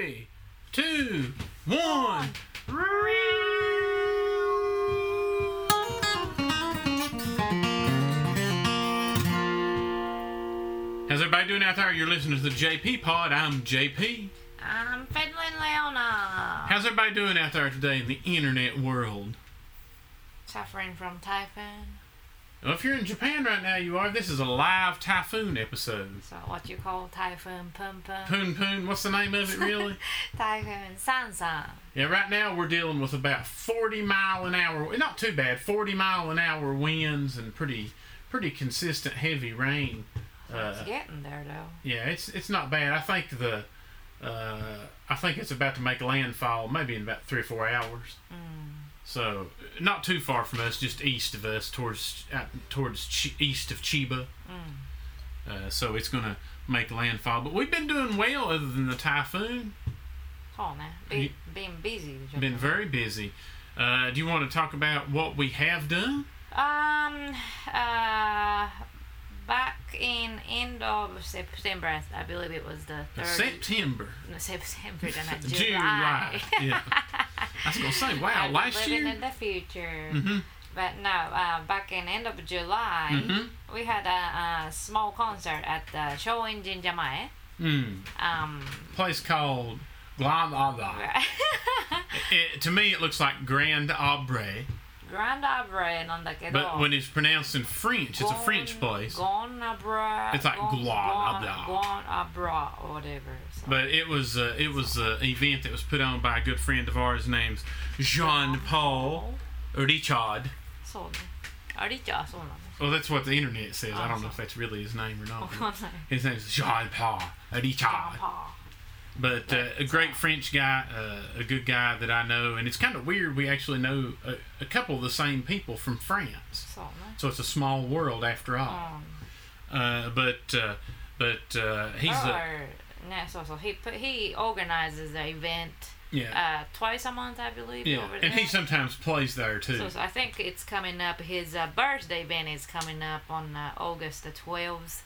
Three, two, one. How's everybody doing out there? You're listening to the JP Pod. I'm JP. I'm Fiddling Leona. How's everybody doing out there today in the internet world? Suffering from typhoon. Well, if you're in Japan right now, you are. This is a live typhoon episode. So what you call typhoon pum pum. Poon Poon, what's the name of it really? typhoon san san. yeah, right now we're dealing with about 40 mile an hour, not too bad, 40 mile an hour winds and pretty, pretty consistent heavy rain. It's Uh, getting there though. yeah, it's it's not bad. I think the, uh, I think it's about to make landfall maybe in about three or four hours. Mm. So not too far from us, just east of us, towards out towards east of Chiba. Mm. Uh, so it's gonna make landfall. But we've been doing well other than the typhoon. Oh man, Be, being busy. Been very busy. Uh, do you want to talk about what we have done? Um. Uh. Back in end of September, I believe it was the third. September, No, September, not July. July. Yeah. I was gonna say, wow, I'm last living year. in the future. Mm-hmm. But no, uh, back in end of July, Mm-hmm. we had a, a small concert at the Shoin Jinjamae. Mm. Um, Place called Grand. It, to me, it looks like Grand Abre, Grand But when it's pronounced in French, it's a French place. It's like gone, abroad. Gone abroad, or whatever. So. But it was uh, it was uh, an event that was put on by a good friend of ours named Jean Paul Richard. So, uh, Richard, so. Well, that's what the internet says. I don't know oh, if that's really his name or not. Oh, his name is Jean Paul Richard. Jean Paul but uh, a great French guy, uh, a good guy that I know, and it's kind of weird. We actually know a, a, couple of the same people from France, so it's a small world after all. Um, uh, but uh, but uh, he's our, a, no, so, he put, he organizes the event. Yeah. Uh, twice a month, I believe. Yeah, and he sometimes plays there too. So, so I think it's coming up. His birthday event is coming up on August the twelfth.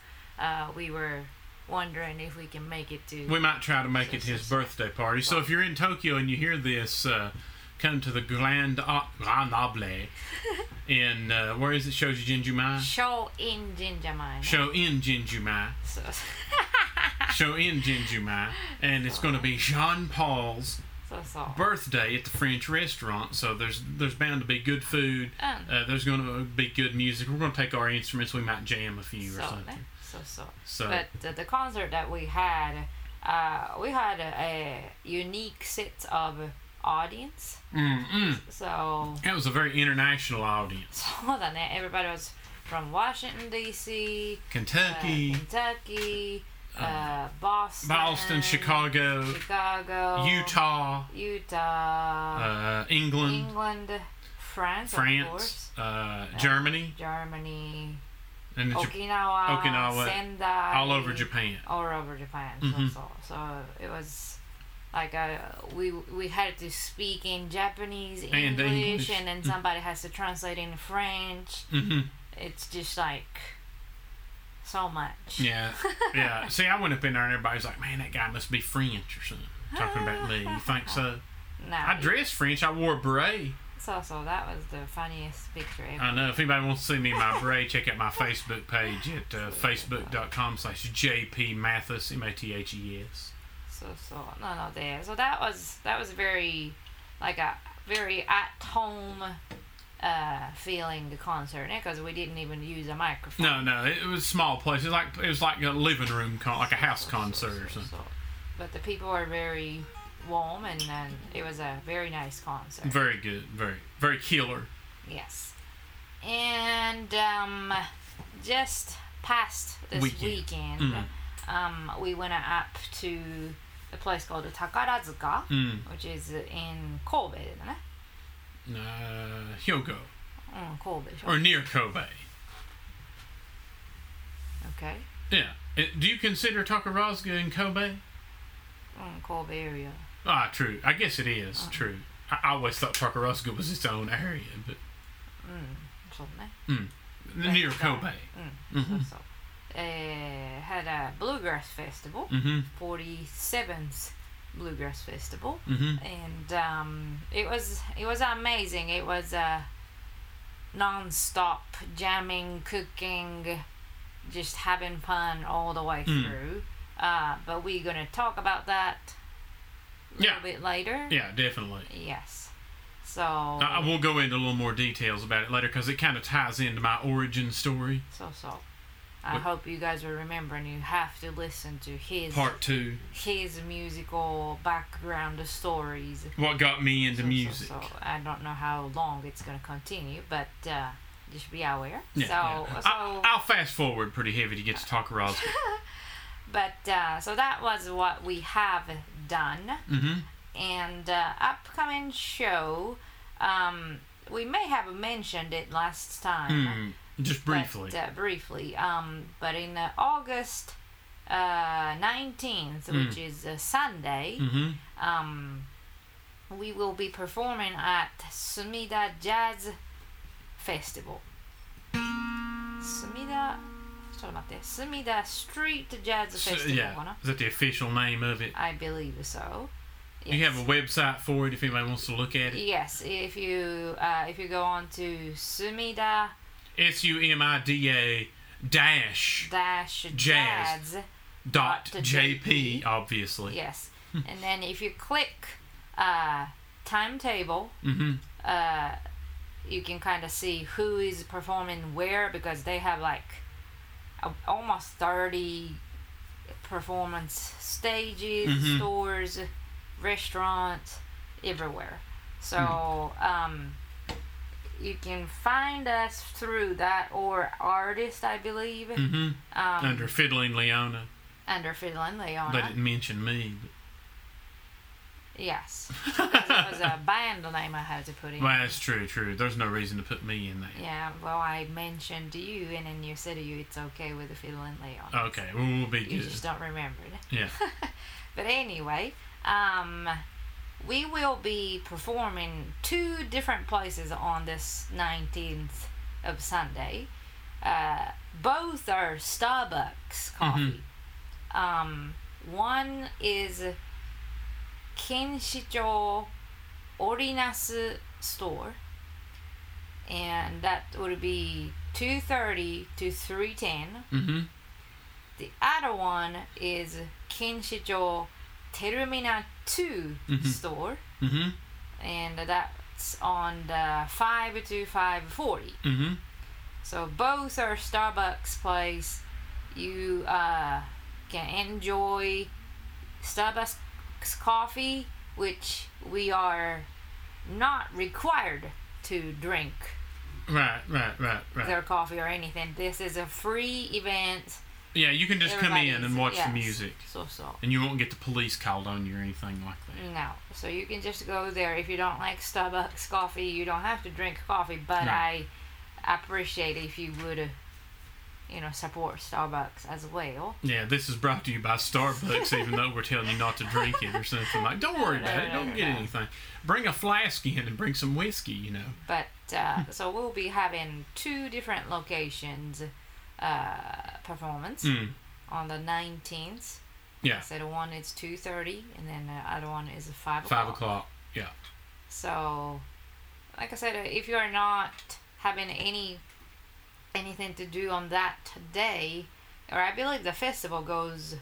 we were wondering if we can make it to. We might try to make it his birthday party. So if you're in Tokyo and you hear this, uh, come to the Grand Able in uh, where is it? Shoji Jinjumai. Show in Jinjamai. Show in Jinjumai. So, Show in Jinjumai, and it's going to be Jean Paul's birthday at the French restaurant. So there's there's bound to be good food. Um, Uh, there's going to be good music. We're going to take our instruments. We might jam a few or so, something so so. so but the concert that we had, uh, we had a, a unique set of audience. Mm-hmm. So it was a very international audience. So then everybody was from Washington D.C., Kentucky, uh, Kentucky, um, uh, Boston, Boston, Chicago, Chicago, Utah, Utah, uh, England, England, France, France, uh, uh, Germany, Germany, and Jap- Okinawa, Okinawa, Sendai, all over Japan. all over Japan. Mhm. So, so, so it was like uh, we we had to speak in Japanese, And English, English. and then Mm. somebody has to translate in French. hmm It's just like so much. Yeah, yeah. See, I went up in there and everybody's like, "Man, that guy must be French or something." Talking about me. You think so? No, I dressed French. I wore a beret. So, so that was the funniest picture ever. I know. If anybody wants to see me in my beret, check out my Facebook page at uh, facebook.com slash JP Mathes, M-A-T-H-E-S. So, so no, no, there. So that was that was very, like a very at home, uh, feeling the concert because we didn't even use a microphone. No, no, it, was a small place. It was like it was like a living room, con- like a house concert or something. So, but the people are very warm, and then it was a very nice concert. Very good, very very killer. Yes, and um, just past this weekend, weekend mm. um, we went up to a place called Takarazuka, mm. which is in Kobe, right? Uh, Hyogo. Um, Kobe. Or near Kobe. Okay. Yeah. Uh, do you consider Takarazuka in Kobe? Um, Kobe area. Ah, true. I guess it is uh, true. I, always thought Takarazuka was its own area, but. Mm, mm. Near Kobe. Mm. Mm-hmm. Uh, had a bluegrass festival, mm-hmm. 47's bluegrass festival, mm-hmm. and um, it was it was amazing. It was a non-stop jamming, cooking, just having fun all the way hmm. through. Uh, but we're gonna talk about that yeah. little bit later. Yeah, definitely. Yes. So I, I will go into a little more details about it later because it kind of ties into my origin story, so so. I What- hope you guys are remembering. You have to listen to his part two. his musical background stories. What got me into So- so- music? So, I don't know how long it's gonna continue, but uh, just be aware. Yeah, so yeah. so I, I'll fast forward pretty heavy to get to talk Roswell. but uh, so that was what we have done, mm-hmm. and uh, upcoming show. Um, we may have mentioned it last time. Mm, just briefly. But, uh, briefly. Um, but in uh, August uh, 19th, Mm. which is a Sunday, mm-hmm. um, we will be performing at Sumida Jazz Festival. Sumida, ちょっと待って、Sumida Street Jazz Festival yeah. かな Is that the official name of it? I believe so. You have a website for it if anybody wants to look at it. Yes, if you uh, if you go on to Sumida S U M I D A dash dash Jazz. jazz dot Dot JP, obviously. Yes. and then if you click uh, timetable, Mm-hmm. uh, you can kind of see who is performing where because they have like a, almost 30 performance stages, Mhm. stores, restaurants, everywhere. So um, you can find us through that or artist, I believe, Mm-hmm. um, Under Fiddling Leona. under Fiddling Leona. They didn't mention me. Yes. It was a band name I had to put in. Well, that's true, true. There's no reason to put me in there. Yeah, well, I mentioned to you, and then you said you it's okay with the Fiddle and Leon. Okay, well, we'll be You good. just don't remember it. Yeah. But anyway, um, we will be performing two different places on this 19th of Sunday. Uh, both are Starbucks coffee. Um, one is Kinshicho Orinasu store, and that would be 2:30 to 3:10. Mm-hmm. The other one is Kinshicho Terumina 2 Mhm. store, Mm-hmm. and that's on the 5 to 540. Mm-hmm. So both are Starbucks place. You uh, can enjoy Starbucks coffee, which we are not required to drink Right, right, right, right. their coffee or anything. This is a free event. Yeah, you can just come in and watch yes. the music. So so. And you won't get the police called on you or anything like that. No, so you can just go there. If you don't like Starbucks coffee, you don't have to drink coffee. But Right. I appreciate if you would, you know, support Starbucks as well. Yeah, this is brought to you by Starbucks, even though we're telling you not to drink it or something like. Don't worry No, about no, it. Don't get anything. Bring a flask in and bring some whiskey. You know. But uh, so we'll be having two different locations uh, performance Mm. on the nineteenth. Yeah. So the one is two thirty, and then the other one is five Five o'clock. Yeah. So, like I said, if you are not having any anything to do on that day, or I believe the festival goes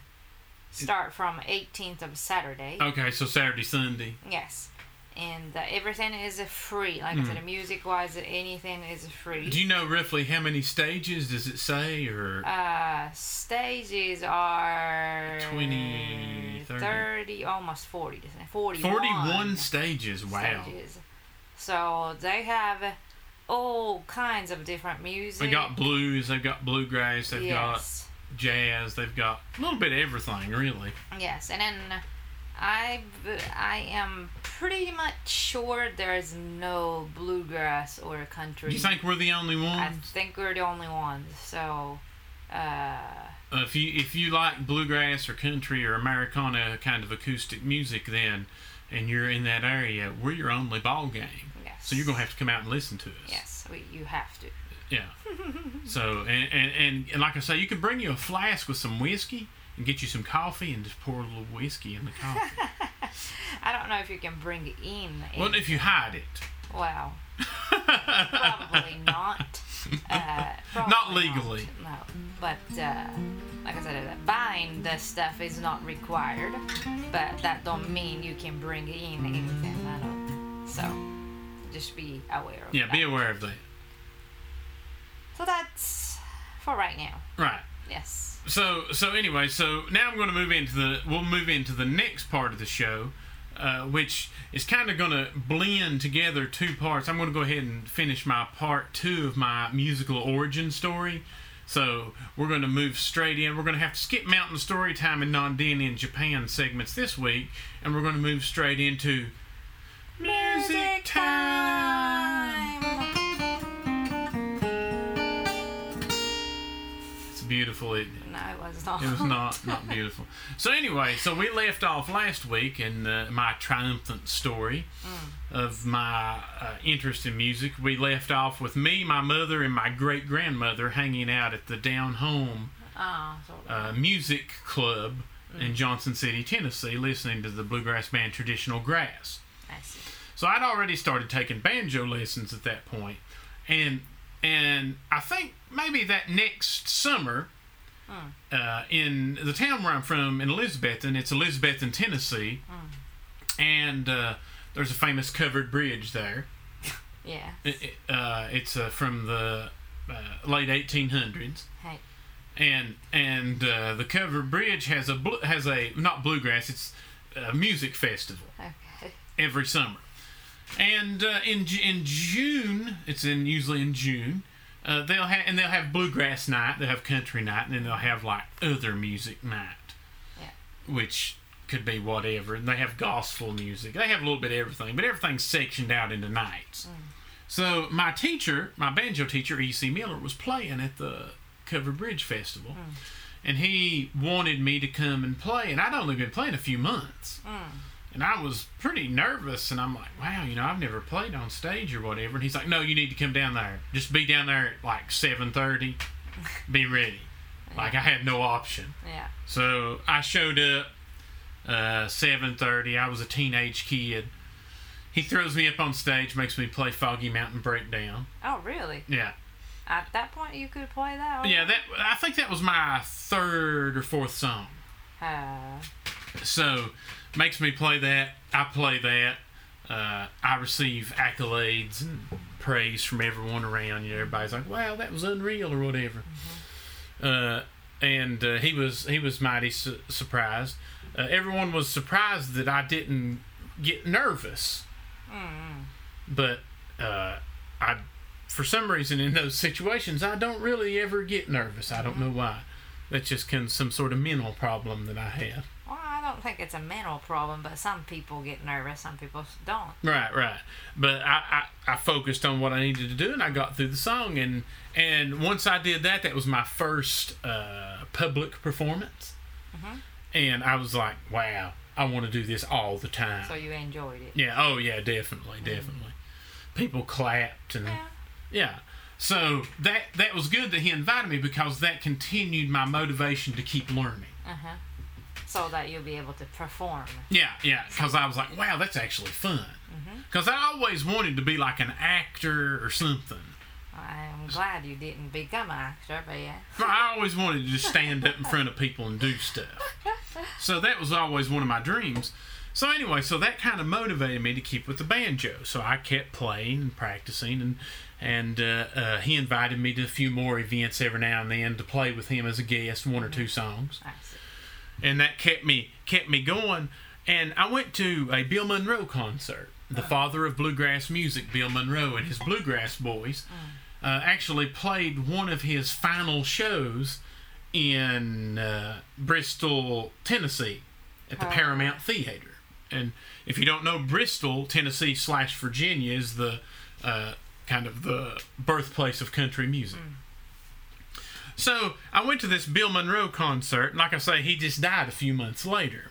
start from 18th of Saturday. Okay, so Saturday, Sunday. Yes, and uh, everything is free. Like I said, music wise, anything is free. Hmm. Do you know roughly how many stages does it say, or uh, stages are 20, 30. 30, almost 40, isn't it? 41. forty-one stages? Wow. stages. So they have all kinds of different music. They've got blues. They've got bluegrass. They've yes, got jazz. They've got a little bit of everything, really. yes, and then I I am pretty much sure there's no bluegrass or country. You think we're the only ones? I think we're the only ones. So, uh, Uh, if you if you like bluegrass or country or Americana kind of acoustic music, then and you're in that area, we're your only ball game. So you're gonna have to come out and listen to us. Yes, we, you have to. Yeah. so and, and and and like I say, you can bring you a flask with some whiskey and get you some coffee and just pour a little whiskey in the coffee. I don't know if you can bring it in. Well, if you hide it. Well, probably not. Uh, probably Not legally. Not. No, but uh, like I said, uh, buying the stuff is not required. But that don't mean you can bring in anything at all. So just be aware of Yeah, that. be aware of that. So that's for right now. Right. Yes. So so anyway, so now I'm going to move into the we'll move into the next part of the show, uh, which is kind of going to blend together two parts. I'm going to go ahead and finish my part two of my musical origin story. So we're going to move straight in. We're going to have to skip Mountain Story Time and Non-Den in Japan segments this week, and we're going to move straight into music time. It's beautiful, it? No, it was not. It was not not beautiful. So anyway, so we left off last week in uh, my triumphant story of my uh, interest in music. We left off with me, my mother, and my great grandmother hanging out at the Down Home Oh, uh, Music Club in Johnson City, Tennessee, listening to the bluegrass band Traditional Grass. I see. So I'd already started taking banjo lessons at that point, and and I think maybe that next summer, uh, in the town where I'm from in Elizabethton, it's Elizabethton, Tennessee, and uh, there's a famous covered bridge there. Yeah. It, it, uh, it's uh, from the uh, late 1800s Hey. and and uh, the covered bridge has a blu- has a not bluegrass it's a music festival Okay. every summer and uh, in in June it's in usually in June uh, they'll have and they'll have bluegrass night they'll have country night and then they'll have like other music night. Yeah. which could be whatever and they have gospel music. They have a little bit of everything but everything's sectioned out into nights. So my teacher my banjo teacher E.C. Miller was playing at the Covered Bridge Festival. And he wanted me to come and play and I'd only been playing a few months and I was pretty nervous, and I'm like, wow, you know, I've never played on stage or whatever. And he's like, no, you need to come down there. Just be down there at like 7:30. Be ready. Like I had no option. Yeah. So I showed up uh 7:30. I was a teenage kid. He throws me up on stage, makes me play Foggy Mountain Breakdown. Oh, really? Yeah. At that point, you could play that. Yeah, that I think that was my third or fourth song. Uh, So makes me play that. I play that. Uh, I receive accolades and praise from everyone around. You everybody's like, "Wow, that was unreal" or whatever. Uh, and uh, he was he was mighty su- surprised. Uh, everyone was surprised that I didn't get nervous, but uh, I, for some reason, in those situations, I don't really ever get nervous. I don't know why. That's just kind of some sort of mental problem that I have. Don't think it's a mental problem, but some people get nervous, some people don't. Right, right. But I, I, I focused on what I needed to do, and I got through the song. And and once I did that, that was my first uh, public performance. And I was like, wow, I want to do this all the time. So you enjoyed it. yeah. Oh, yeah. Definitely, definitely. People clapped and Yeah. yeah. So that that was good that he invited me because that continued my motivation to keep learning. Uh huh. So that you'll be able to perform. Yeah, yeah, because I was like, wow, that's actually fun. Because I always wanted to be like an actor or something. I'm glad you didn't become an actor, but yeah. I always wanted to just stand up in front of people and do stuff. So that was always one of my dreams. So anyway, so that kind of motivated me to keep with the banjo. So I kept playing and practicing, and and uh, uh, he invited me to a few more events every now and then to play with him as a guest, one or two songs I see. And that kept me kept me going. And I went to a Bill Monroe concert. The father of bluegrass music, Bill Monroe, and his bluegrass boys, uh, actually played one of his final shows in uh, Bristol, Tennessee, at the Oh. Paramount Theater. And if you don't know, Bristol, Tennessee slash Virginia is the uh, kind of the birthplace of country music. So I went to this Bill Monroe concert, and like I say, he just died a few months later,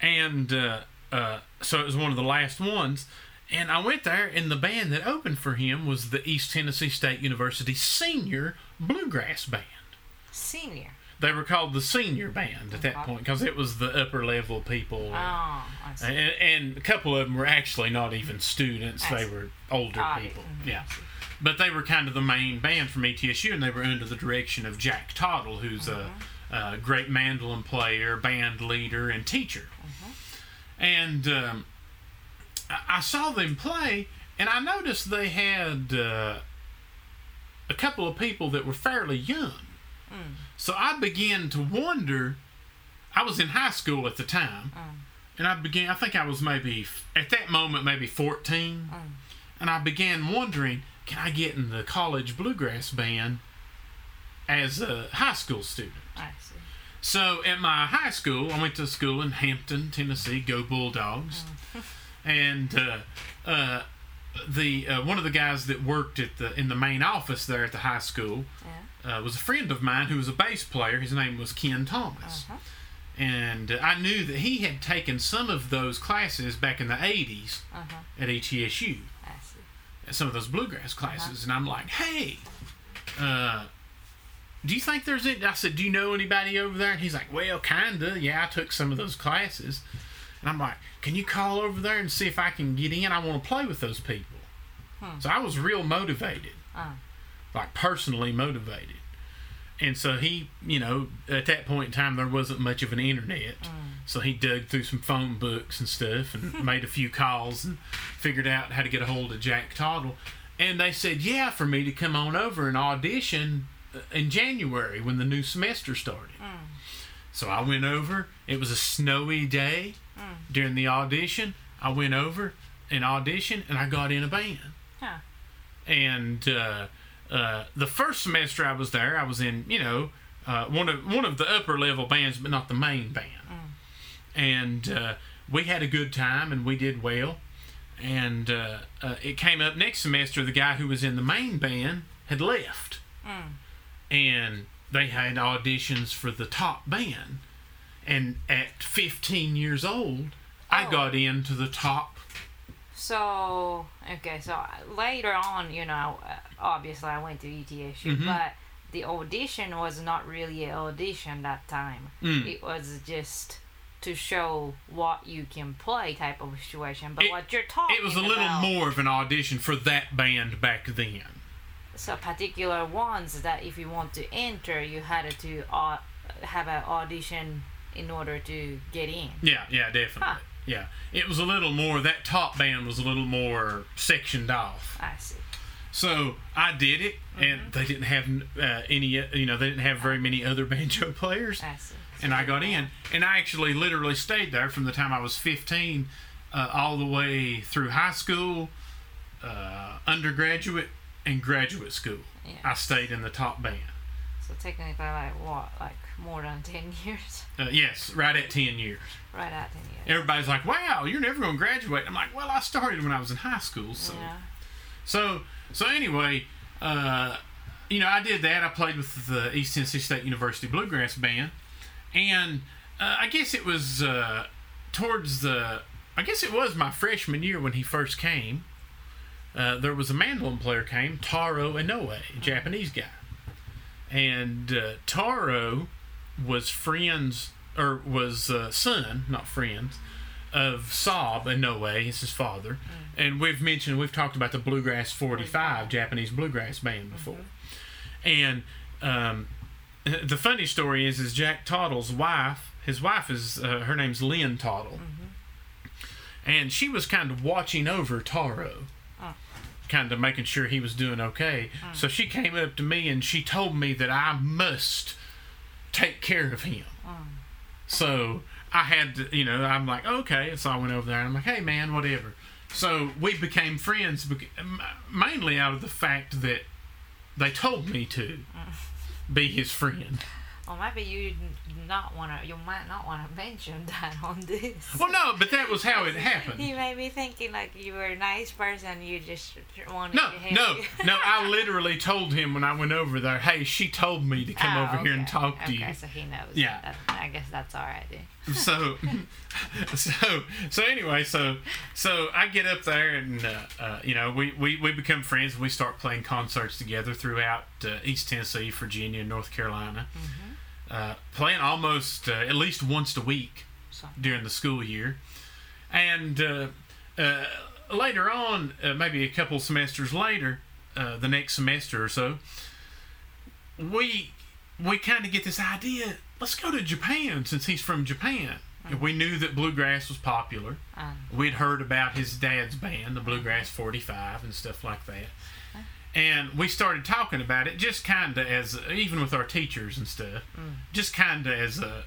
and uh, uh, so it was one of the last ones. And I went there, and the band that opened for him was the East Tennessee State University Senior Bluegrass Band. Senior. they were called the senior band at that Okay. point because it was the upper level people. Oh, I see. and, and a couple of them were actually not even students; they were older people. Mhm. Yeah, but they were kind of the main band from ETSU, and they were under the direction of Jack Tottle, who's Mm-hmm. a, a great mandolin player, band leader, and teacher. Mm-hmm. And um, I I saw them play, and I noticed they had uh, a couple of people that were fairly young. Mm. So I began to wonder. I was in high school at the time, Mm. and I began. I think I was maybe at that moment maybe fourteen, Mm. and I began wondering, can I get in the college bluegrass band as a high school student? I see. So at my high school, I went to school in Hampton, Tennessee. Go Bulldogs! and uh, uh, the uh, one of the guys that worked at the in the main office there at the high school Yeah. uh, was a friend of mine who was a bass player. His name was Ken Thomas, Uh-huh. and uh, I knew that he had taken some of those classes back in the '80s Uh-huh. at see. Some of those bluegrass classes, and I'm like, hey, uh, do you think there's any? I said, do you know anybody over there? And he's like, well, kinda. Yeah, I took some of those classes, and I'm like, can you call over there and see if I can get in? I want to play with those people. Hmm. So I was real motivated, Uh. like personally motivated. And so he, you know, at that point in time, there wasn't much of an internet. So he dug through some phone books and stuff and made a few calls and figured out how to get a hold of Jack Tottle. And they said, yeah, for me to come on over and audition uh, in January when the new semester started. So I went over. It was a snowy day during the audition. I went over and auditioned and I got in a band Huh. and uh, uh, the first semester I was there, I was in you know uh, one of one of the upper level bands, but not the main band. And uh, we had a good time, and we did well. And uh, uh, it came up next semester, the guy who was in the main band had left, Mm. and they had auditions for the top band. And at 15 years old, I Oh. got into the top. So okay, so later on, you know, obviously I went to ETSU, Mhm. but the audition was not really an audition that time. Mm. It was just to show what you can play type of situation. But It- what you're talking It was a little about, more of an audition for that band back then. so particular ones that if you want to enter, you had to uh, have an audition in order to get in. Yeah, yeah, definitely. Huh. Yeah, it was a little more. That top band was a little more sectioned off. I see. So I did it, and they didn't have uh, any. uh, You know, they didn't have very many other banjo players, I see. and I got in, and I actually literally stayed there from the time I was 15 uh, all the way through high school, uh, undergraduate, and graduate school. Yeah. I stayed in the top band. So technically, like what, like more than ten years, Uh, yes, right at 10 years. right at ten years. Everybody's like, "Wow, you're never going to graduate." I'm like, "Well, I started when I was in high school, so." Yeah. So so anyway, uh, you know, I did that. I played with the East Tennessee State University Bluegrass Band, and uh, I guess it was uh, towards the. I guess it was my freshman year when he first came. Uh, there was a mandolin player came, Taro Inoue, a Japanese guy, and uh, Taro was friends or was uh, son, not friends, of Saab Inoue, is his father. And we've mentioned, we've talked about the Bluegrass 45 Japanese bluegrass band before. And um, the funny story is, is Jack Tottle's wife, his wife is, uh, her name's Lynn Tottle. And she was kind of watching over Taro. Oh. Kind of making sure he was doing okay. So she came up to me and she told me that I must take care of him. So I had to, you know, I'm like, okay. So I went over there and I'm like, hey, man, whatever. So we became friends mainly out of the fact that they told me to be his friend. Or maybe you not wanna, you might not wanna mention that on this. Well, no, but that was how it happened. You may be thinking like you were a nice person. You just wanted No, to no, no. I literally told him when I went over there, hey, she told me to come Oh, over here and okay. talk to you. okay, so he knows. Yeah. That, I guess that's all right then. so so so anyway so so i get up there and uh, uh, you know we, we we become friends and we start playing concerts together throughout uh, east tennessee virginia north carolina uh, playing almost uh, at least once a week So, during the school year. And uh, uh, later on, uh, maybe a couple semesters later, uh, the next semester or so, we we kind of get this idea. Let's go to Japan since he's from Japan. And We knew that bluegrass was popular. um, We'd heard about his dad's band, the Bluegrass 45, and stuff like that. And we started talking about it just kind of as, even with our teachers and stuff, mm. just kind of as a,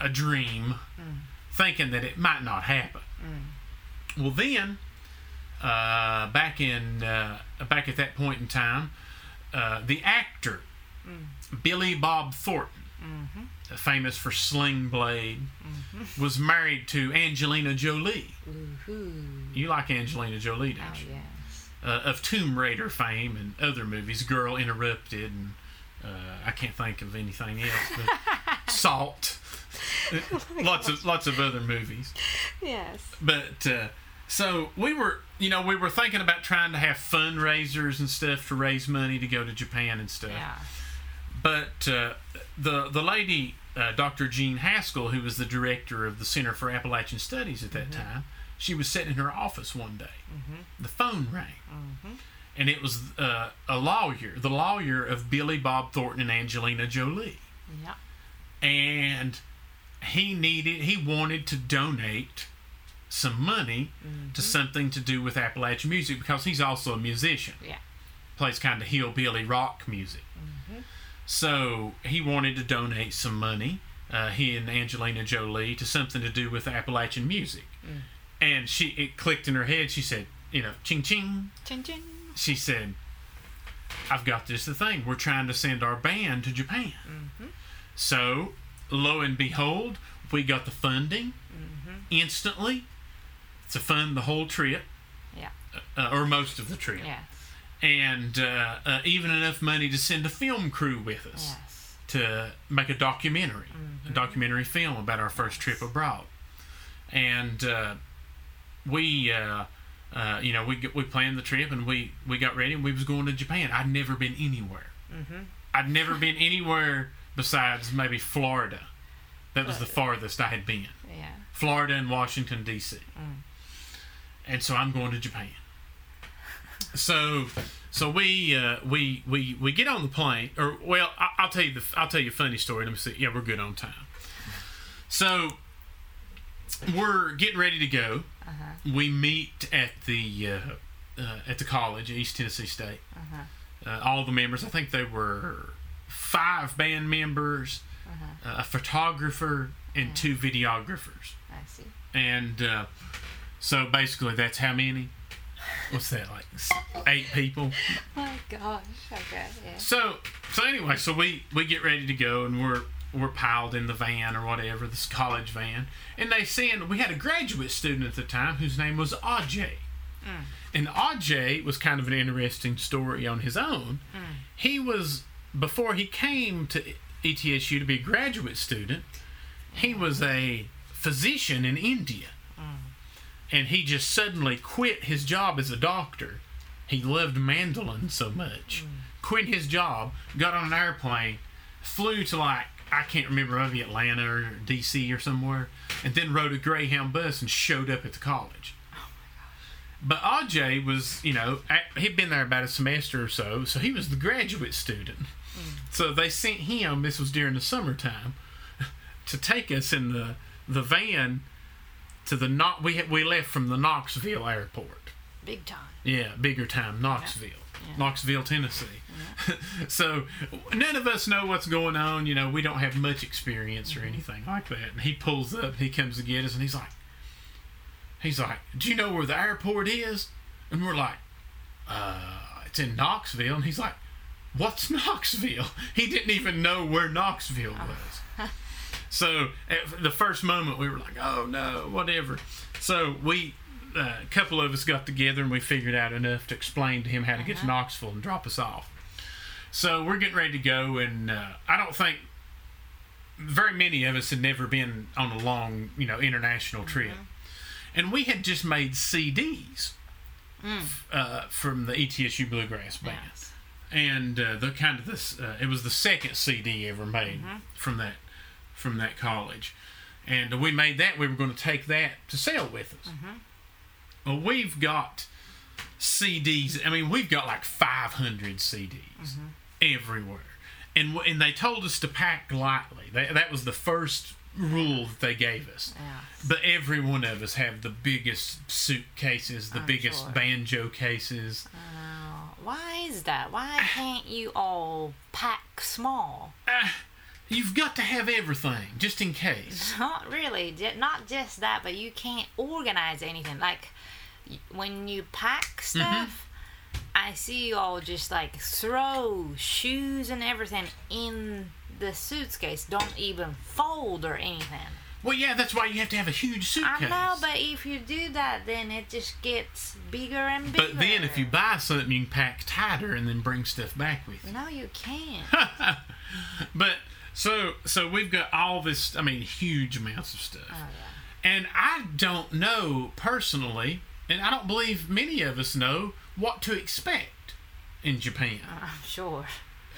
a dream, mm. thinking that it might not happen. Mm. Well, then, uh, back in uh, back at that point in time, uh, the actor Billy Bob Thornton, mm-hmm. uh, famous for Sling Blade, mm-hmm. was married to Angelina Jolie. You like Angelina Jolie, don't Oh, you? yes. Uh, of Tomb Raider fame and other movies, Girl Interrupted, and uh, I can't think of anything else. But Salt, lots of lots of other movies. Yes. But uh, so we were, you know, we were thinking about trying to have fundraisers and stuff to raise money to go to Japan and stuff. Yeah. But uh, the the lady, uh, Dr. Jean Haskell, who was the director of the Center for Appalachian Studies at that time, she was sitting in her office one day. Mm-hmm. The phone rang, mm-hmm. and it was uh, a lawyer, the lawyer of Billy Bob Thornton and Angelina Jolie, Yeah. and he needed, he wanted to donate some money to mm-hmm. something to do with Appalachian music because he's also a musician Yeah. plays kind of hillbilly rock music. So he wanted to donate some money, uh, he and Angelina Jolie, to something to do with Appalachian music. Mm. And she, it clicked in her head. She said, you know, ching ching. Chin chin. She said, I've got this the thing. We're trying to send our band to Japan. So, lo and behold, we got the funding instantly to fund the whole trip, Yeah. uh, or most of the trip Yes. and uh, uh, even enough money to send a film crew with us Yes. to make a documentary, a documentary film about our first trip abroad. And uh, we, uh, uh, you know, we we planned the trip and we we got ready and we was going to Japan. I'd never been anywhere. I'd never been anywhere besides maybe Florida. That was the farthest I had been. Yeah. Florida and Washington D.C. And so I'm going to Japan. So, so we uh, we we we get on the plane, or well, I, I'll tell you the I'll tell you a funny story. Let me see. Yeah, we're good on time. So we're getting ready to go. We meet at the uh, uh, at the college, East Tennessee State. Uh, all the members. I think they were five band members, uh, a photographer, and two videographers. I see. And uh, so basically, that's how many? What's that like? Eight people. My gosh. Okay. Yeah. So so anyway, so we we get ready to go, and we're we're piled in the van or whatever, this college van, and they send. We had a graduate student at the time whose name was Aj. Mm. And Aj was kind of an interesting story on his own. Mm. He was before he came to ETSU to be a graduate student. He mm. was a physician in India and he just suddenly quit his job as a doctor. He loved mandolin so much. Quit his job, got on an airplane, flew to like I can't remember maybe Atlanta or DC or somewhere, and then rode a Greyhound bus and showed up at the college. But Aj was, you know, he'd been there about a semester or so, so he was the graduate student. So they sent him. This was during the summertime to take us in the the van to the not We we left from the Knoxville airport. Big time. Yeah, bigger time, Knoxville, Knoxville, Tennessee. so none of us know what's going on. You know, we don't have much experience or anything like that. And he pulls up, he comes to get us, and he's like, he's like, "Do you know where the airport is?" And we're like, "Uh, it's in Knoxville." And he's like, "What's Knoxville?" He didn't even know where Knoxville was. So at the first moment we were like, "Oh no, whatever." So we, uh, a couple of us got together and we figured out enough to explain to him how to get to Knoxville and drop us off. So we're getting ready to go, and uh, I don't think very many of us had never been on a long, you know, international trip, and we had just made CDs uh, from the ETSU Bluegrass Band. And uh, the kind of this uh, it was the second CD ever made from that from that college, and we made that. We were going to take that to sell with us. Well, we've got CDs. I mean, we've got like 500 CDs everywhere, and and they told us to pack lightly. That that was the first rule that they gave us. Yeah. But every one of us have the biggest suitcases, the I'm biggest sure. banjo cases. Oh, why is that? Why can't you all pack small? Ah, you've got to have everything just in case. Not really. Not just that, but you can't organize anything. Like when you pack mm-hmm. stuff, I see you all just like throw shoes and everything in the suitcase. Don't even fold or anything. Well, yeah, that's why you have to have a huge suitcase. I know, but if you do that, then it just gets bigger and bigger. But then if you buy something, you can pack tighter and then bring stuff back with you. no, you can't. But so so we've got all this. I mean, huge amounts of stuff. Oh, yeah. And I don't know personally, and I don't believe many of us know what to expect in Japan. Uh, I'm sure.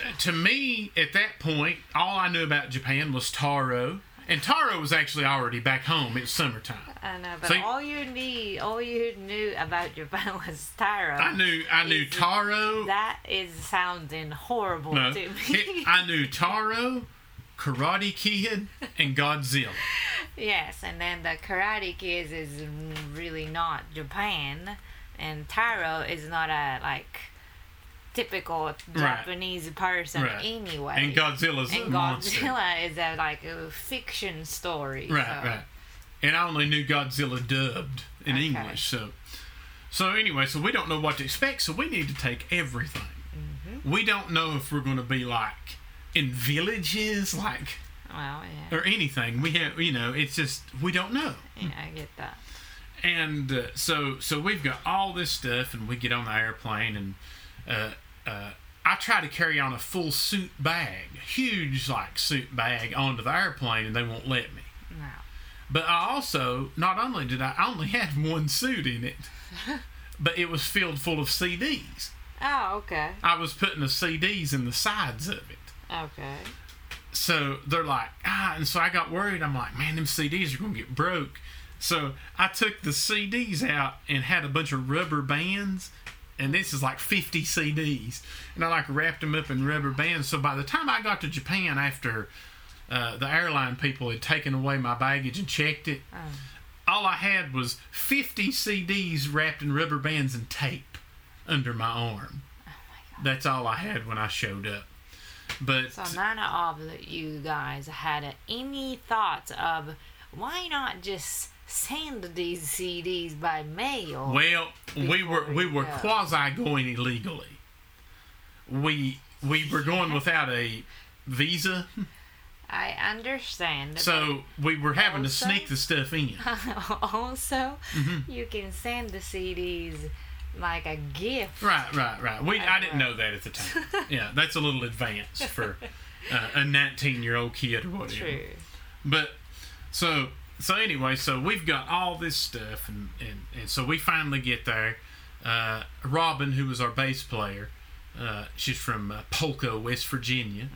Uh, to me, at that point, all I knew about Japan was Taro. And Taro was actually already back home. It's summertime. I know, but See- all you need, all you knew about Japan was Taro. I knew I knew Is- Taro. That is sounding horrible no, to me. it- I knew Taro, Karate Kid, and Godzilla. yes, and then the Karate Kids is really not Japan, and Taro is not a like typical Japanese person Right. anyway. And Godzilla's And a monster. Godzilla is a like a fiction story. Right, so- right. And I only knew Godzilla dubbed in Okay. English. So, so anyway, so we don't know what to expect. So we need to take everything. Mm-hmm. We don't know if we're going to be like in villages, like Well, yeah, or anything. We have, you know, it's just we don't know. yeah, I get that. And uh, so, so we've got all this stuff, and we get on the airplane, and uh, uh, I try to carry on a full suit bag, huge like suit bag, onto the airplane, and they won't let me. No. But I also, not only did I, I only had one suit in it, but it was filled full of CDs. Oh, okay. I was putting the CDs in the sides of it. Okay. So they're like, ah, and so I got worried. I'm like, man, them CDs are gonna get broke. So I took the CDs out and had a bunch of rubber bands, and this is like 50 CDs, and I like wrapped them up in rubber bands. So by the time I got to Japan, after uh, the airline people had taken away my baggage and checked it, Oh. all I had was 50 CDs wrapped in rubber bands and tape under my arm. That's all I had when I showed up. But So none of you guys had any thoughts of why not just send these CDs by mail? Well, we were we were quasi going illegally. We we were going without a visa, I understand. so we were having to sneak the stuff in. also, Mm-hmm. you can send the CDs like a gift. Right, right, right. We I didn't know that at the time. Yeah, that's a little advanced for uh, a 19 year old kid or whatever. True. But so so anyway, so we've got all this stuff, and and, and so we finally get there. Uh, Robin, who was our bass player, uh, she's from uh, Polka, West Virginia.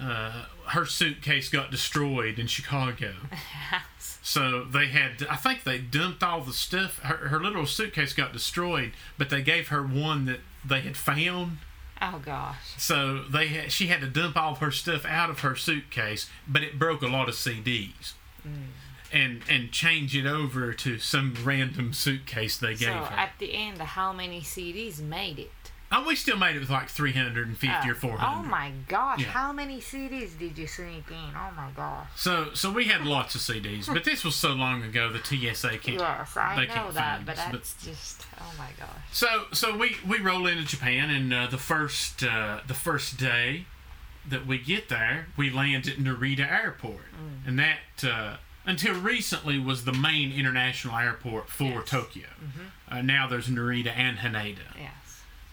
Uh, her suitcase got destroyed in Chicago, so they had. I think they dumped all the stuff. Her, her little suitcase got destroyed, but they gave her one that they had found. oh gosh. So they had, she had to dump all of her stuff out of her suitcase, but it broke a lot of CDs, mm. and and change it over to some random suitcase they gave So her. at the end, how many CDs made it? Oh, we still made it with like three hundred and fifty Uh, or Oh my gosh! Yeah. How many CDs did you sneak in? Oh my gosh! So so we had lots of CDs, but this was so long ago the TSA can't. Yes, I they know that, but us, but- just oh my gosh. So so we we roll into Japan, and uh, the first uh, the first day that we get there, we land at Narita Airport, and that uh, until recently was the main international airport for Yes. Tokyo. Uh, now there's Narita and Haneda, Yes.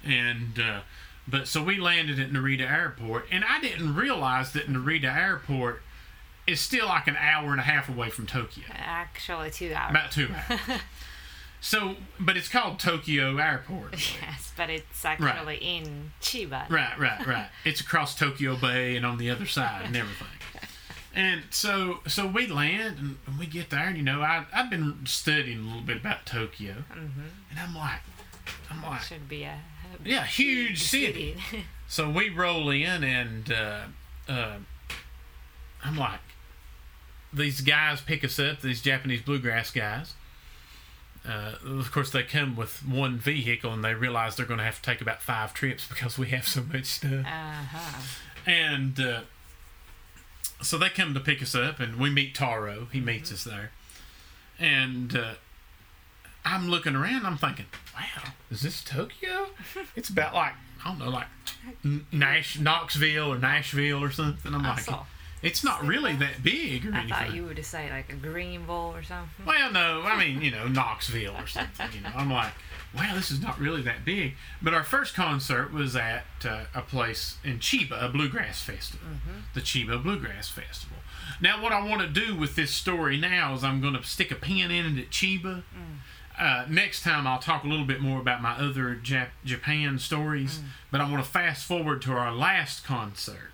And uh, but so we landed at Narita Airport, and I didn't realize that Narita Airport is still like an hour and a half away from Tokyo Actually, two hours. about two hours. So, but it's called Tokyo Airport. Yes, but it's actually in Chiba. Right, right, right. It's across Tokyo Bay and on the other side and everything. And so, so we land and we get there, and you know, I I've been studying a little bit about Tokyo, and I'm like, I'm like, Should be a yeah, huge city. So we roll in, and uh, uh, I'm like, these guys pick us up, these Japanese bluegrass guys. Uh, of course, they come with one vehicle, and they realize they're going to have to take about five trips because we have so much stuff. uh huh. And uh, so they come to pick us up, and we meet Taro. He meets us there. And uh, I'm looking around, I'm thinking, wow, is this Tokyo? it's about like, I don't know, like Nash, Knoxville or Nashville or something. I'm I like, saw. it's not really that big or I anything. thought you would say like a Greenville or something. Well, no, I mean, you know, Knoxville or something. You know, I'm like, wow, this is not really that big. But our first concert was at uh, a place in Chiba, a bluegrass festival, the Chiba Bluegrass Festival. Now, what I want to do with this story now is I'm going to stick a pin in it at Chiba. Uh, next time, I'll talk a little bit more about my other Jap- Japan stories, but I want to fast forward to our last concert,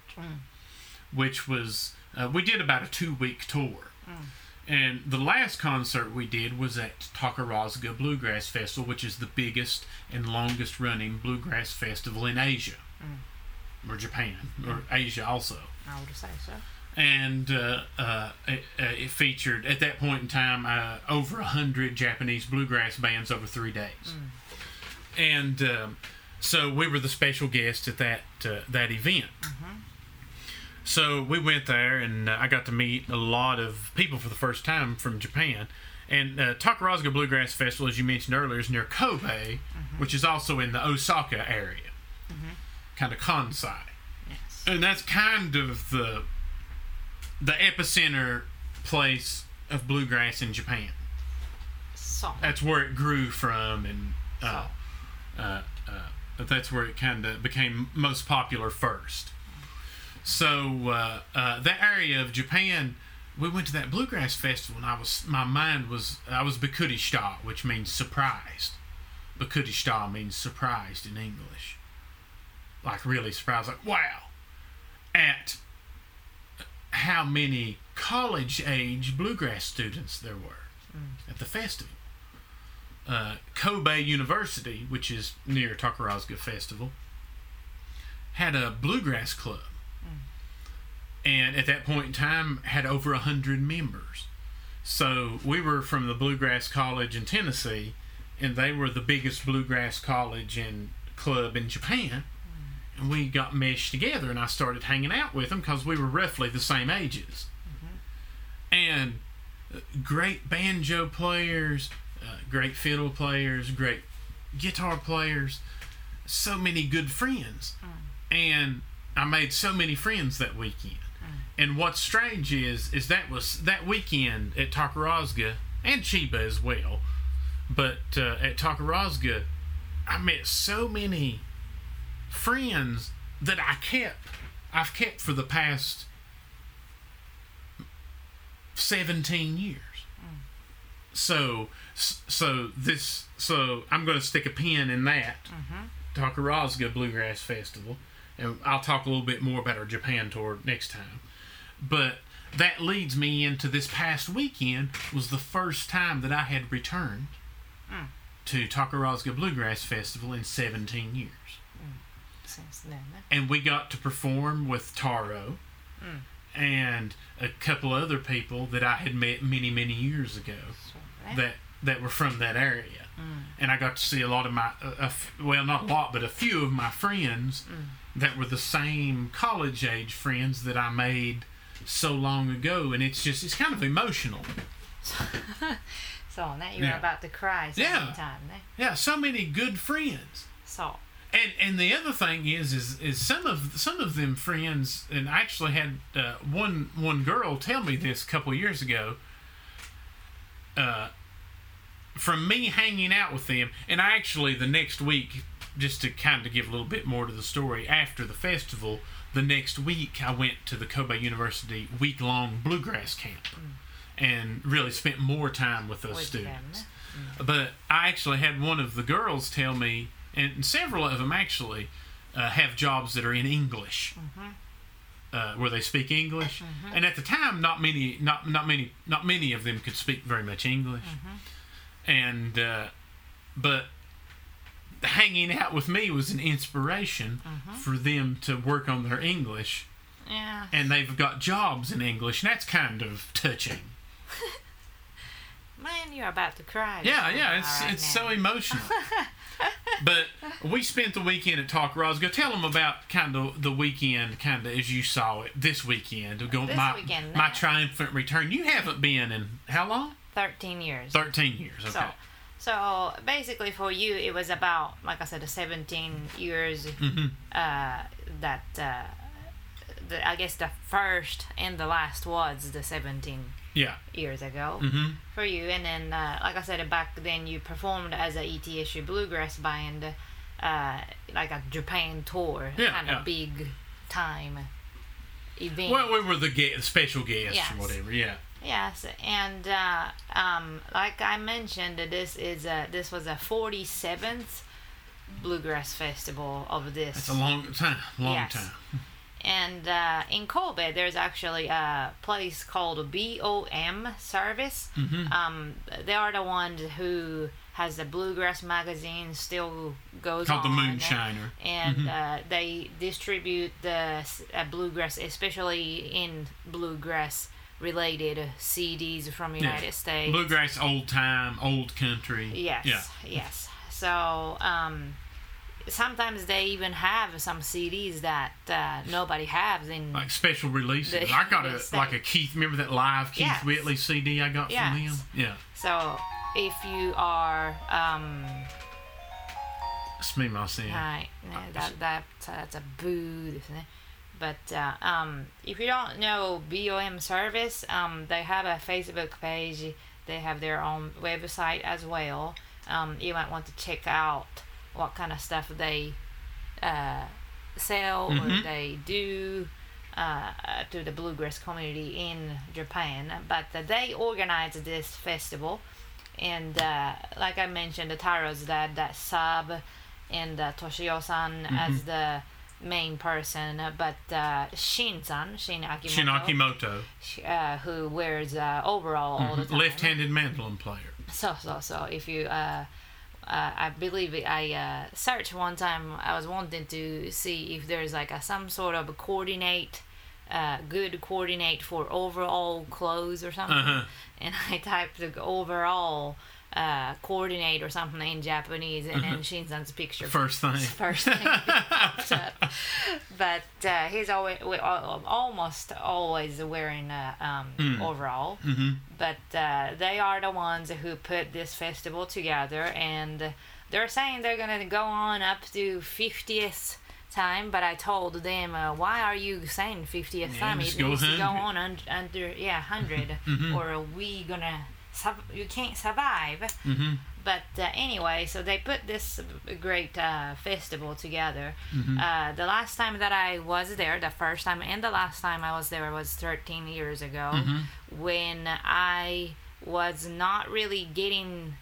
which was uh, we did about a two week tour. And the last concert we did was at Takarazuka Bluegrass Festival, which is the biggest and longest running bluegrass festival in Asia, or Japan, or Asia also. I would say so. And uh, uh, it, uh, it featured, at that point in time, uh, over a hundred Japanese bluegrass bands over three days. And um, so we were the special guests at that uh, that event. So we went there, and uh, I got to meet a lot of people for the first time from Japan. And uh, Takarazuka Bluegrass Festival, as you mentioned earlier, is near Kobe, which is also in the Osaka area, kind of Kansai, Yes. and that's kind of the the epicenter place of bluegrass in Japan. So. That's where it grew from, and uh, uh, uh, that's where it kind of became most popular first. So uh, uh, that area of Japan, we went to that bluegrass festival, and I was my mind was I was bakudishita, which means surprised. Bakudishita means surprised in English, like really surprised, like wow, at how many college age bluegrass students there were at the festival. Uh, Kobe University, which is near Takarazuka Festival, had a bluegrass club. And at that point in time, had over a hundred members. So we were from the Bluegrass College in Tennessee, and they were the biggest bluegrass college and club in Japan. And we got meshed together, and I started hanging out with them because we were roughly the same ages. And uh, great banjo players, uh, great fiddle players, great guitar players, so many good friends. And I made so many friends that weekend. And what's strange is is that was that weekend at Takarazuka and Chiba as well. But uh, at Takarazuka, I met so many friends that I kept. I've kept for the past 17 years. So so this so I'm going to stick a pin in that mm-hmm. Takarazuka Bluegrass Festival, and I'll talk a little bit more about our Japan tour next time. But that leads me into this past weekend was the first time that I had returned mm. to Takarazuka Bluegrass Festival in 17 years Then. eh? and we got to perform with Taro and a couple other people that I had met many many years ago that that were from that area, and I got to see a lot of my f- well not a lot but a few of my friends that were the same college age friends that I made so long ago, and it's just it's kind of emotional. So now you're Yeah. about to cry Yeah. sometime. Eh? Yeah, so many good friends. So. And and the other thing is is is some of some of them friends and I actually had uh, one one girl tell me this a couple years ago. Uh, from me hanging out with them, and I actually the next week, just to kind of give a little bit more to the story, after the festival, the next week I went to the Kobe University week long bluegrass camp, and really spent more time with those With students. them. But I actually had one of the girls tell me, and several of them actually uh, have jobs that are in English, uh, where they speak English. And at the time, not many, not not many, not many of them could speak very much English. And uh, but hanging out with me was an inspiration for them to work on their English. Yeah. And they've got jobs in English, and that's kind of touching. Man, you're about to cry. Yeah, yeah, it's right it's now. so emotional. but we spent the weekend at Talk Roscoe. Tell them about kind of the weekend, kind of as you saw it this weekend. Go, This my weekend, my triumphant return. You haven't been in how long? 13 years. Thirteen years. Okay. So, so basically, for you, it was about, like I said, 17 years hmm uh, that uh, the, I guess the first and the last was the 17 Yeah. years ago hmm for you. And then, uh, like I said, back then you performed as a ETSU bluegrass band, uh, like a Japan tour, Yeah, kind yeah. of big time event. Well, we were the guest, special guests Yes. or whatever. Yeah. Yes, and uh, um, like I mentioned, this is a, this was a 47th bluegrass festival of this. It's a long time. Long Yes. time. And uh, in Kobe, there's actually a place called BOM Service. hmm Um, they are the ones who has the bluegrass magazine still goes Called the. Moonshiner. And Mhm. uh, they distribute the uh, bluegrass, especially in bluegrass related CDs from. United States. Bluegrass, old time, old country. Yes, Yeah. yes. So um, sometimes they even have some CDs that uh, nobody has in like special releases. I got a States. like a Keith. Remember that live Keith yes. Whitley CD I got yes. from them? Yeah. So if you are, um, it's me myself. Right, that, that uh, that's a boo. But uh, um, if you don't know BOM service, um, they have a Facebook page. They have their own website as well. Um, you might want to check out what kind of stuff they uh, sell or Mhm. they do uh, to the bluegrass community in Japan. But uh, they organize this festival, and uh, like I mentioned, the Taro's dad, that Sab, and uh, Toshio-san as the main person, but uh, Shin-san, Shin Akimoto, Shin Akimoto, uh, who wears uh, overall all the time. left-handed mandolin player. So so so if you uh, uh I believe I uh searched one time I was wanting to see if there's like a some sort of a coordinate uh good coordinate for overall clothes or something Uh huh. and I typed the overall uh coordinate or something in Japanese and then Shin-san's picture First thing. first thing up. But uh, he's always we- almost always wearing a um, Mm. overall. hmm But uh, they are the ones who put this festival together, and they're saying they're gonna go on up to 50th time. But I told them, uh, why are you saying 50th Yeah, time? It needs to go on un- under yeah 100, Mhm. or we gonna you can't survive. hmm But uh, anyway, so they put this great uh, festival together. Mhm. Uh, the last time that I was there, the first time and the last time I was there was 13 years ago, Mhm. when I was not really getting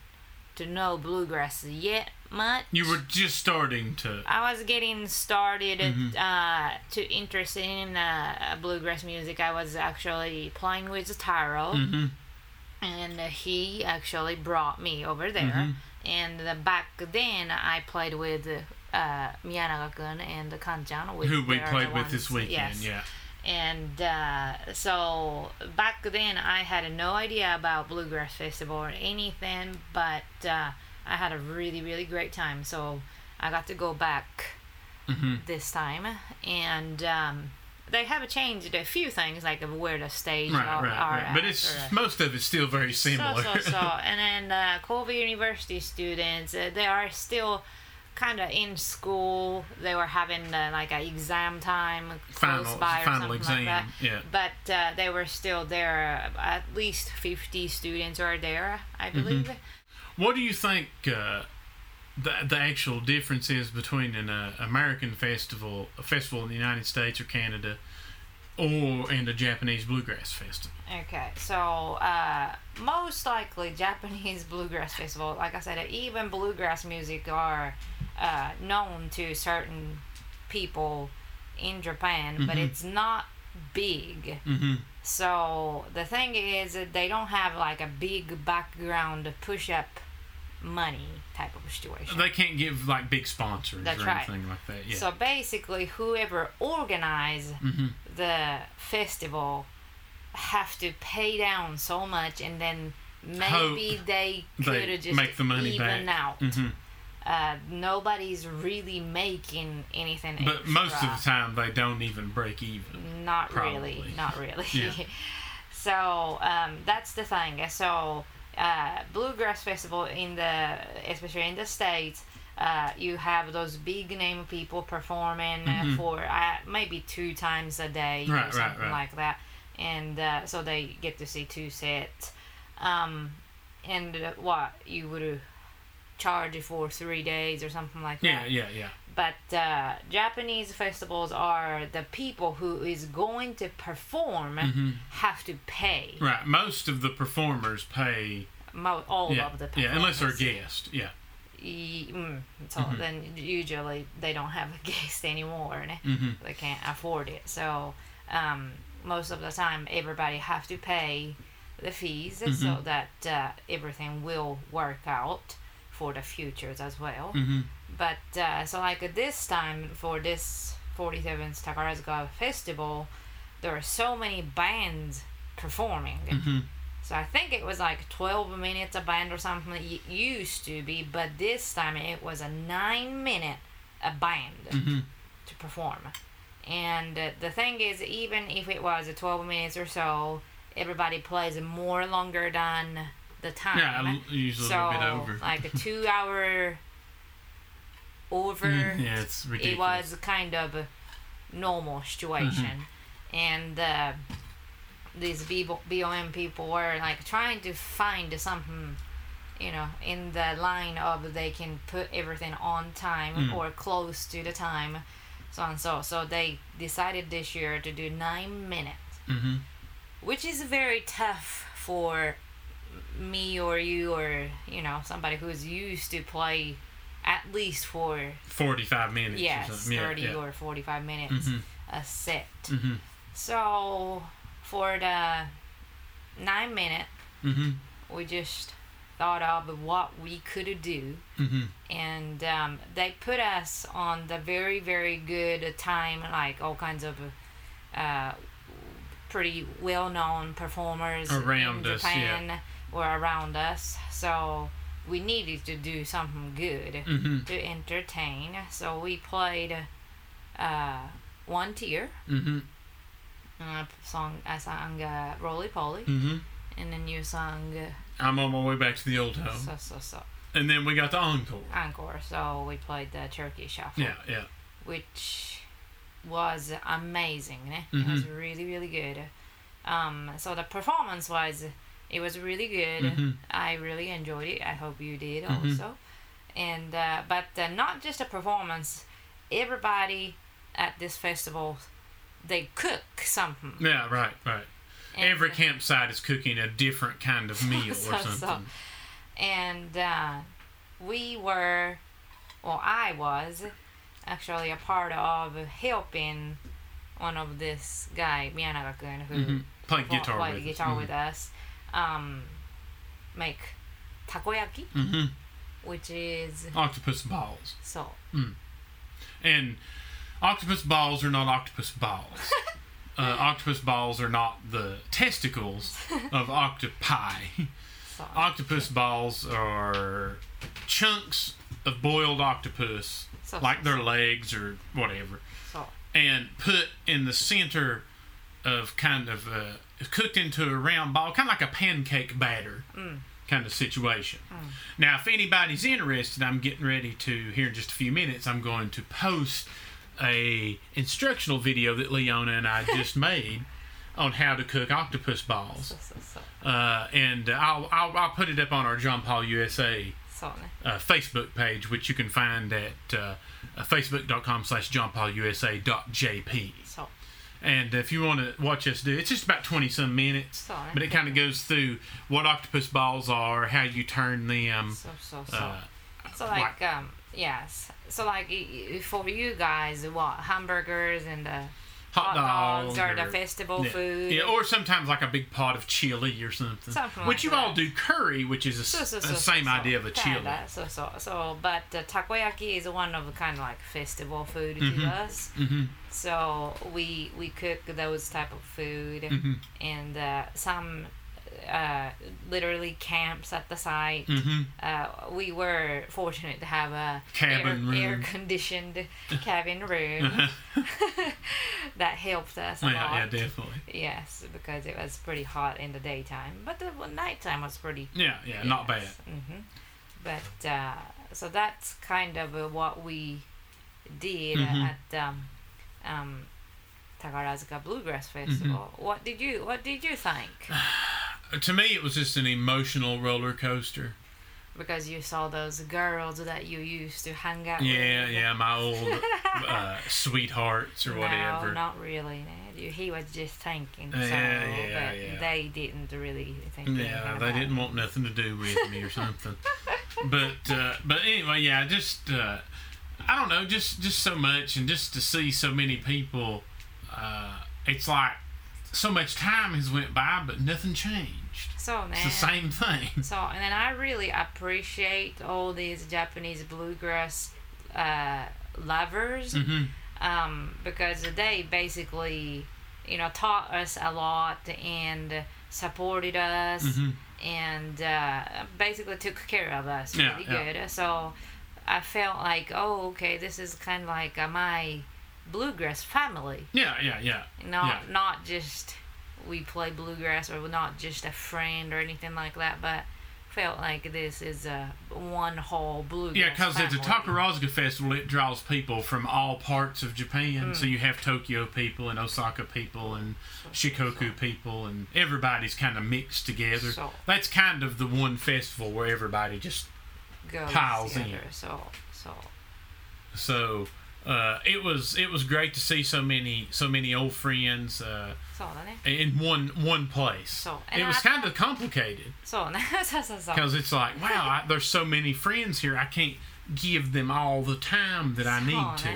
to know bluegrass yet much. You were just starting to. I was getting started Mhm. uh, to interested in uh, bluegrass music. I was actually playing with Taro hmm and he actually brought me over there. Mhm. And uh, back then, I played with uh, Miyanaga-kun and Kanchan. with Who we played with this weekend? Yes. Yeah. And uh, so back then, I had no idea about Bluegrass Festival or anything, but uh, I had a really, really great time. So I got to go back hmm this time, and um, they have changed a few things, like where the stage Right, are, right, are right. But it's or- most of it's still very similar. so, so, so. and then uh, Kobe University students, uh, they are still kind of in school. They were having uh, like an exam time close final by or something exam. like that. Yeah. But uh, they were still there. Uh, at least 50 students are there, Mm-hmm. I believe. What do you think uh, the the actual difference is between an uh, American festival, a festival in the United States or Canada, or and a Japanese bluegrass festival. Okay, so uh, most likely Japanese bluegrass festival. Like I said, even bluegrass music are uh, known to certain people in Japan, but Mhm. it's not big. Mm-hmm. So the thing is, they don't have like a big background push-up money type of situation. They can't give like big sponsors That's or right. anything like that. Yeah. So basically, whoever organized mm-hmm. the festival have to pay down so much, and then maybe Hope they could have just make the money even back. out. Mm-hmm. Uh, nobody's really making anything. But most of the time, they don't even break even. Not really. Not really. Yeah. so um, that's the thing. So uh, bluegrass festival in the, especially in the states, uh, you have those big name people performing uh Mhm. for uh, maybe two times a day Right, or something right. like that, and uh, so they get to see two sets. Um, and uh, what you would charge for three days or something like that. Yeah, that yeah, yeah. But uh, Japanese festivals are the people who is going to perform hmm have to pay Right. Most of the performers pay. mo- all yeah, of the yeah, unless they're a performers. guest. Yeah. Mm, so Mhm. then usually they don't have a guest anymore and Mm-hmm. they can't afford it so um, most of the time everybody have to pay the fees so Mhm. that uh, everything will work out for the futures as well Mm-hmm. But uh, so like this time for this 47th Takarazuka festival, there are so many bands performing. Mm-hmm. So I think it was like 12 minutes a band or something. It used to be, but this time it was a nine minute a band Mm-hmm. to perform. And uh, the thing is, even if it was a 12 minutes or so, everybody plays more longer than the time. Yeah, usually so a little bit over. like a two hour over Mhm. Yeah, it's it ridiculous. was kind of a normal situation and uh, these B- bom people were like trying to find something you know in the line of they can put everything on time Mm. or close to the time so and so so they decided this year to do nine minutes Mm-hmm. which is very tough for me or you or you know somebody who's used to play at least for 45 minutes. or yes something. Yeah, 30 yeah. or 45 minutes Mm-hmm. a set Mm-hmm. so for the nine minute Mm-hmm. we just thought of what we could do Mm-hmm. and um, they put us on the very very good time like all kinds of uh, pretty well-known performers Around in us, yeah. Japan were around us so we needed to do something good Mm-hmm. to entertain so we played uh, one tier Mm-hmm. uh, song I sang uh, Roly Poly Mm-hmm. and then you sang uh, I'm on my way back to the old home. so so so And then we got the encore. encore so we played the turkey shuffle Yeah, yeah. which was amazing. It was Mm-hmm. really, really good. Um, so the performance was, it was really good. Mm-hmm. I really enjoyed it. I hope you did Mhm. also. And uh, but uh, not just a performance. Everybody at this festival, they cook something. Yeah, right, right. And, Every campsite is cooking a different kind of meal So, or so. something. and uh, we were, well, I was actually a part of helping one of this guy, Miyanaga-kun, who Mm-hmm. Played guitar played with guitar us. with us, um, make takoyaki, Mm-hmm. which is Octopus balls. so And octopus balls are not octopus balls. uh, octopus balls are not the testicles of octopi. so octopus balls are chunks of boiled octopus, so like so, their legs or whatever, and put in the center of kind of uh, cooked into a round ball, kind of like a pancake batter Mm. kind of situation. Now, if anybody's interested, I'm getting ready to here in just a few minutes. I'm going to post a instructional video that Leona and I just made on how to cook octopus balls, uh, and I'll, I'll I'll put it up on our John Paul USA uh, Facebook page, which you can find at uh, uh, facebook.com slash johnpaulusa.jp. And if you want to watch us do, it's just about twenty some minutes, So, but it kind of goes through what octopus balls are, how you turn them. So so so. Uh, so like um yes. So like for you guys, what hamburgers and the hot, dogs, dogs are the festival yeah. food. Yeah, or sometimes like a big pot of chili or something. Something which like you all do curry, which is a, So, so, so, the same idea of a chili. So so so, but uh, takoyaki is one of the kind of like festival food Mhm. to us. hmm So we we cook those type of food, hmm and uh, some uh, literally camps at the site. hmm Uh, we were fortunate to have a Cabin air, room. conditioned cabin room that helped us a yeah, lot. yeah, definitely. Yes, because it was pretty hot in the daytime, but the nighttime was pretty. Yeah, yeah, not bad. Mm-hmm. But uh, so that's kind of uh, what we did Mhm. at um, um, Takarazuka Bluegrass Festival. What did you What did you think? To me, it was just an emotional roller coaster. Because you saw those girls that you used to hang out Yeah, with. yeah, yeah, my old uh, sweethearts or whatever. No, not really. You- He was just thinking. Yeah, so, yeah, but yeah. they didn't really think. Yeah, they didn't it. want nothing to do with me or something. but uh, but anyway, yeah, just uh, I don't know, just just so much, and just to see so many people, uh, it's like so much time has went by, but nothing changed. So It's the same thing. So and then I really appreciate all these Japanese bluegrass uh, lovers hmm um, because they basically you know taught us a lot and supported us hmm and uh, basically took care of us Yeah, really yeah. good. So I felt like, oh, okay, this is kind of like uh, my bluegrass family. Yeah, yeah, yeah. Not Yeah. not just we play bluegrass or not just a friend or anything like that, but felt like this is a one whole bluegrass. Yeah, because at the. Takarazuka Festival, it draws people from all parts of Japan. Mm. So you have Tokyo people and Osaka people and Shikoku people, and everybody's kind of mixed together. So That's kind of the one festival where everybody just goes piles in. So so so. Uh, it was it was great to see so many so many old friends uh, そうだね。 in one one place. So and It was I kind of complicated そうね。そうそうそう。 because it's like wow, I, there's so many friends here. I can't give them all the time that I need to. So,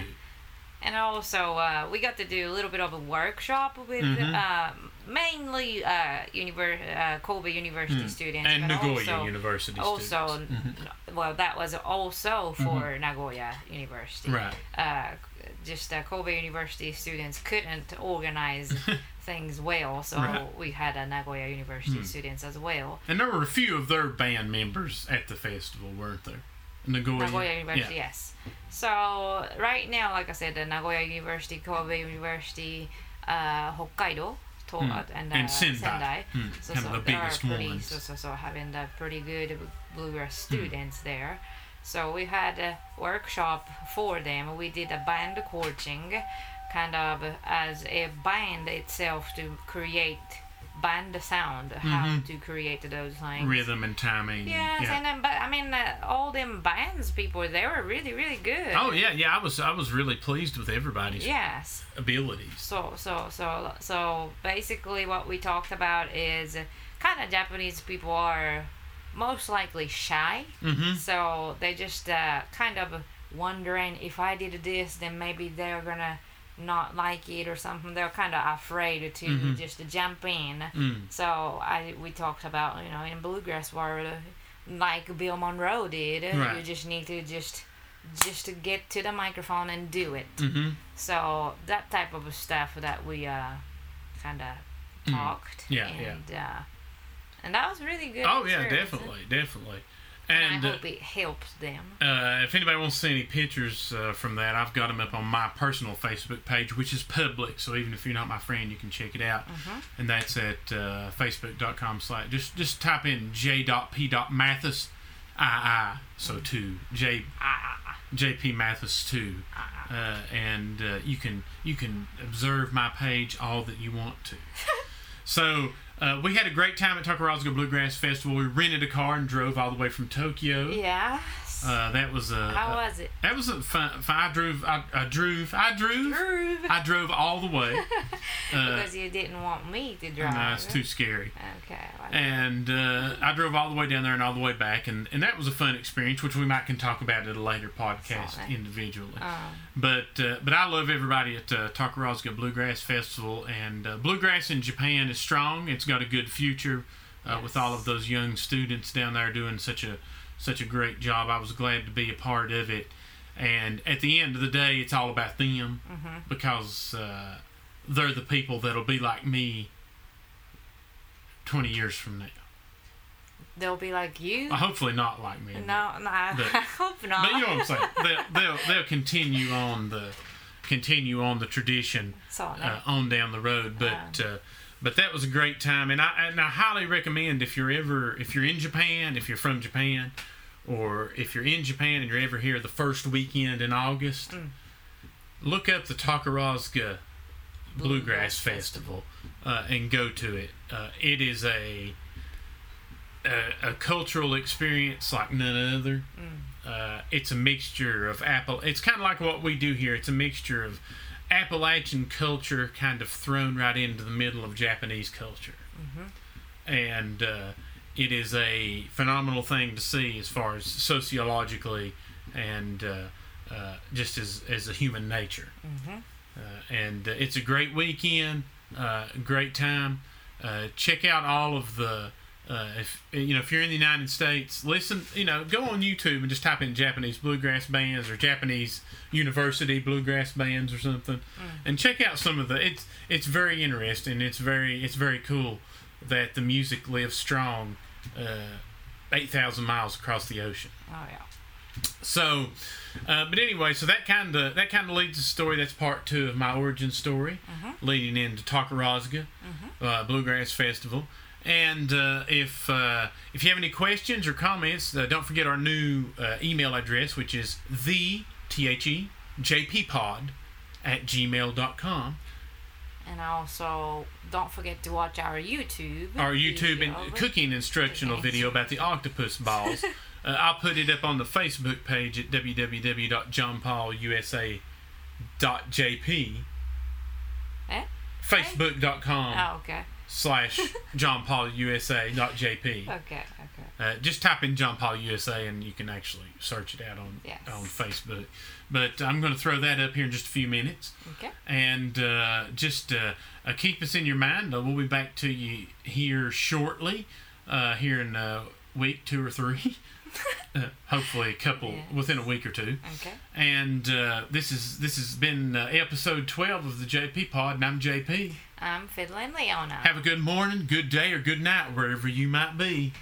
And also, uh, we got to do a little bit of a workshop with Mhm. mainly uh, univer- uh, Kobe University Mm. students, And Nagoya also, University also students. Mhm. well, that was also for Nagoya University. Right. Uh, just uh, Kobe University students couldn't organize things well, so Right. we had a Nagoya University Hmm. students as well. And there were a few of their band members at the festival, weren't there? Nagoya. Nagoya University, Yeah. yes. So right now, like I said, the Nagoya University, Kobe University, uh, Hokkaido, uh, and, uh, And Sendai. Hmm, So, kind so the biggest pretty, so, so, so having the pretty good bluegrass Hmm. students there. So we had a workshop for them. We did a band coaching, kind of as a band itself to create band sound, how Mhm. to create those things. Rhythm and timing. Yes, yeah. and then, but I mean, uh, all them bands people, they were really, really good. Oh yeah, yeah. I was I was really pleased with everybody's Yes. abilities. So, so, so, so basically, what we talked about is kind of Japanese people are most likely shy. Mm-hmm. So they just uh, kind of wondering if I did this, then maybe they're gonna not like it or something. They're kind of afraid to Mhm. just jump in. Mm. So I we talked about you know in bluegrass world, like Bill Monroe did, Right. you just need to just just to get to the microphone and do it. Mm-hmm. So that type of stuff that we uh, kind of Mm. talked. Yeah, yeah. and, Uh, and that was really good. Oh yeah, definitely, definitely. And, And I uh, hope it helped them. Uh, if anybody wants to see any pictures uh, from that, I've got them up on my personal Facebook page, which is public. So even if you're not my friend, you can check it out. Mhm. And that's at uh, facebook.com slash. Just just type in j.p.mathes II. So two J JP Mathes two, uh, and uh, you can you can observe my page all that you want to. so. Uh, we had a great time at Takarazuka Bluegrass Festival. We rented a car and drove all the way from Tokyo. Yes. Uh, that was a. How a- was it? That was a fun. I drove. I, I drove. I drove. Groove. I drove all the way. Uh, because you didn't want me to drive. no, it's too scary. Okay. well, And uh, I drove all the way down there and all the way back, and, and that was a fun experience, which we might can talk about at a later podcast Certainly. individually. um, But uh, but I love everybody at uh, Takarazuka Bluegrass Festival, and uh, bluegrass in Japan is strong. It's got a good future uh, with all of those young students down there doing such a such a great job. I was glad to be a part of it. And at the end of the day, it's all about them mhm. because uh, they're the people that'll be like me twenty years from now. They'll be like you. Uh, hopefully not like me. no, no, I, But- I hope not. But you know what I'm saying. They'll, they'll they'll continue on the continue on the tradition uh, on down the road. But uh, but that was a great time, and I and I highly recommend if you're ever if you're in Japan, if you're from Japan, or if you're in Japan and you're ever here the first weekend in August, Mm. look up the Takarazuka Bluegrass Bluegrass Festival uh, and go to it. Uh, it is a, a a cultural experience like none other. Mm. Uh, it's a mixture of apple. It's kind of like what we do here. It's a mixture of Appalachian culture, kind of thrown right into the middle of Japanese culture, and uh, it is a phenomenal thing to see as far as sociologically and uh, uh, just as as a human nature. hmm Uh, and uh, it's a great weekend, uh, great time. Uh, check out all of the. Uh, if you know if you're in the United States, listen. You know, go on YouTube and just type in Japanese bluegrass bands or Japanese university bluegrass bands or something, and check out some of the. It's it's very interesting. It's very it's very cool that the music lives strong, uh, eight thousand miles across the ocean. Oh yeah. So, uh, but anyway, so that kind of that kind of leads the story. That's part two of my origin story, leading into Takarazuka uh, Bluegrass Festival. And uh, if uh, if you have any questions or comments, uh, don't forget our new uh, email address, which is the t h e j p pod at gmail.com. And also, don't forget to watch our YouTube. Our YouTube video. and cooking instructional video about the octopus balls. uh, I'll put it up on the Facebook page at www.johnpaulusa.jp. Eh? Facebook.com Oh, okay. slash johnpaulusa.jp. Okay. Okay. Uh, just type in John Paul USA and you can actually search it out on Yes. on Facebook. But I'm going to throw that up here in just a few minutes. Okay. And uh, just uh, uh, keep us in your mind. Uh, we'll be back to you here shortly, uh, here in a week, two or three. uh, hopefully, a couple Yes. within a week or two. Okay. And uh, this is this has been uh, episode 12 of the JP Pod, and I'm JP. I'm Fiddling Leona. Have a good morning, good day, or good night wherever you might be.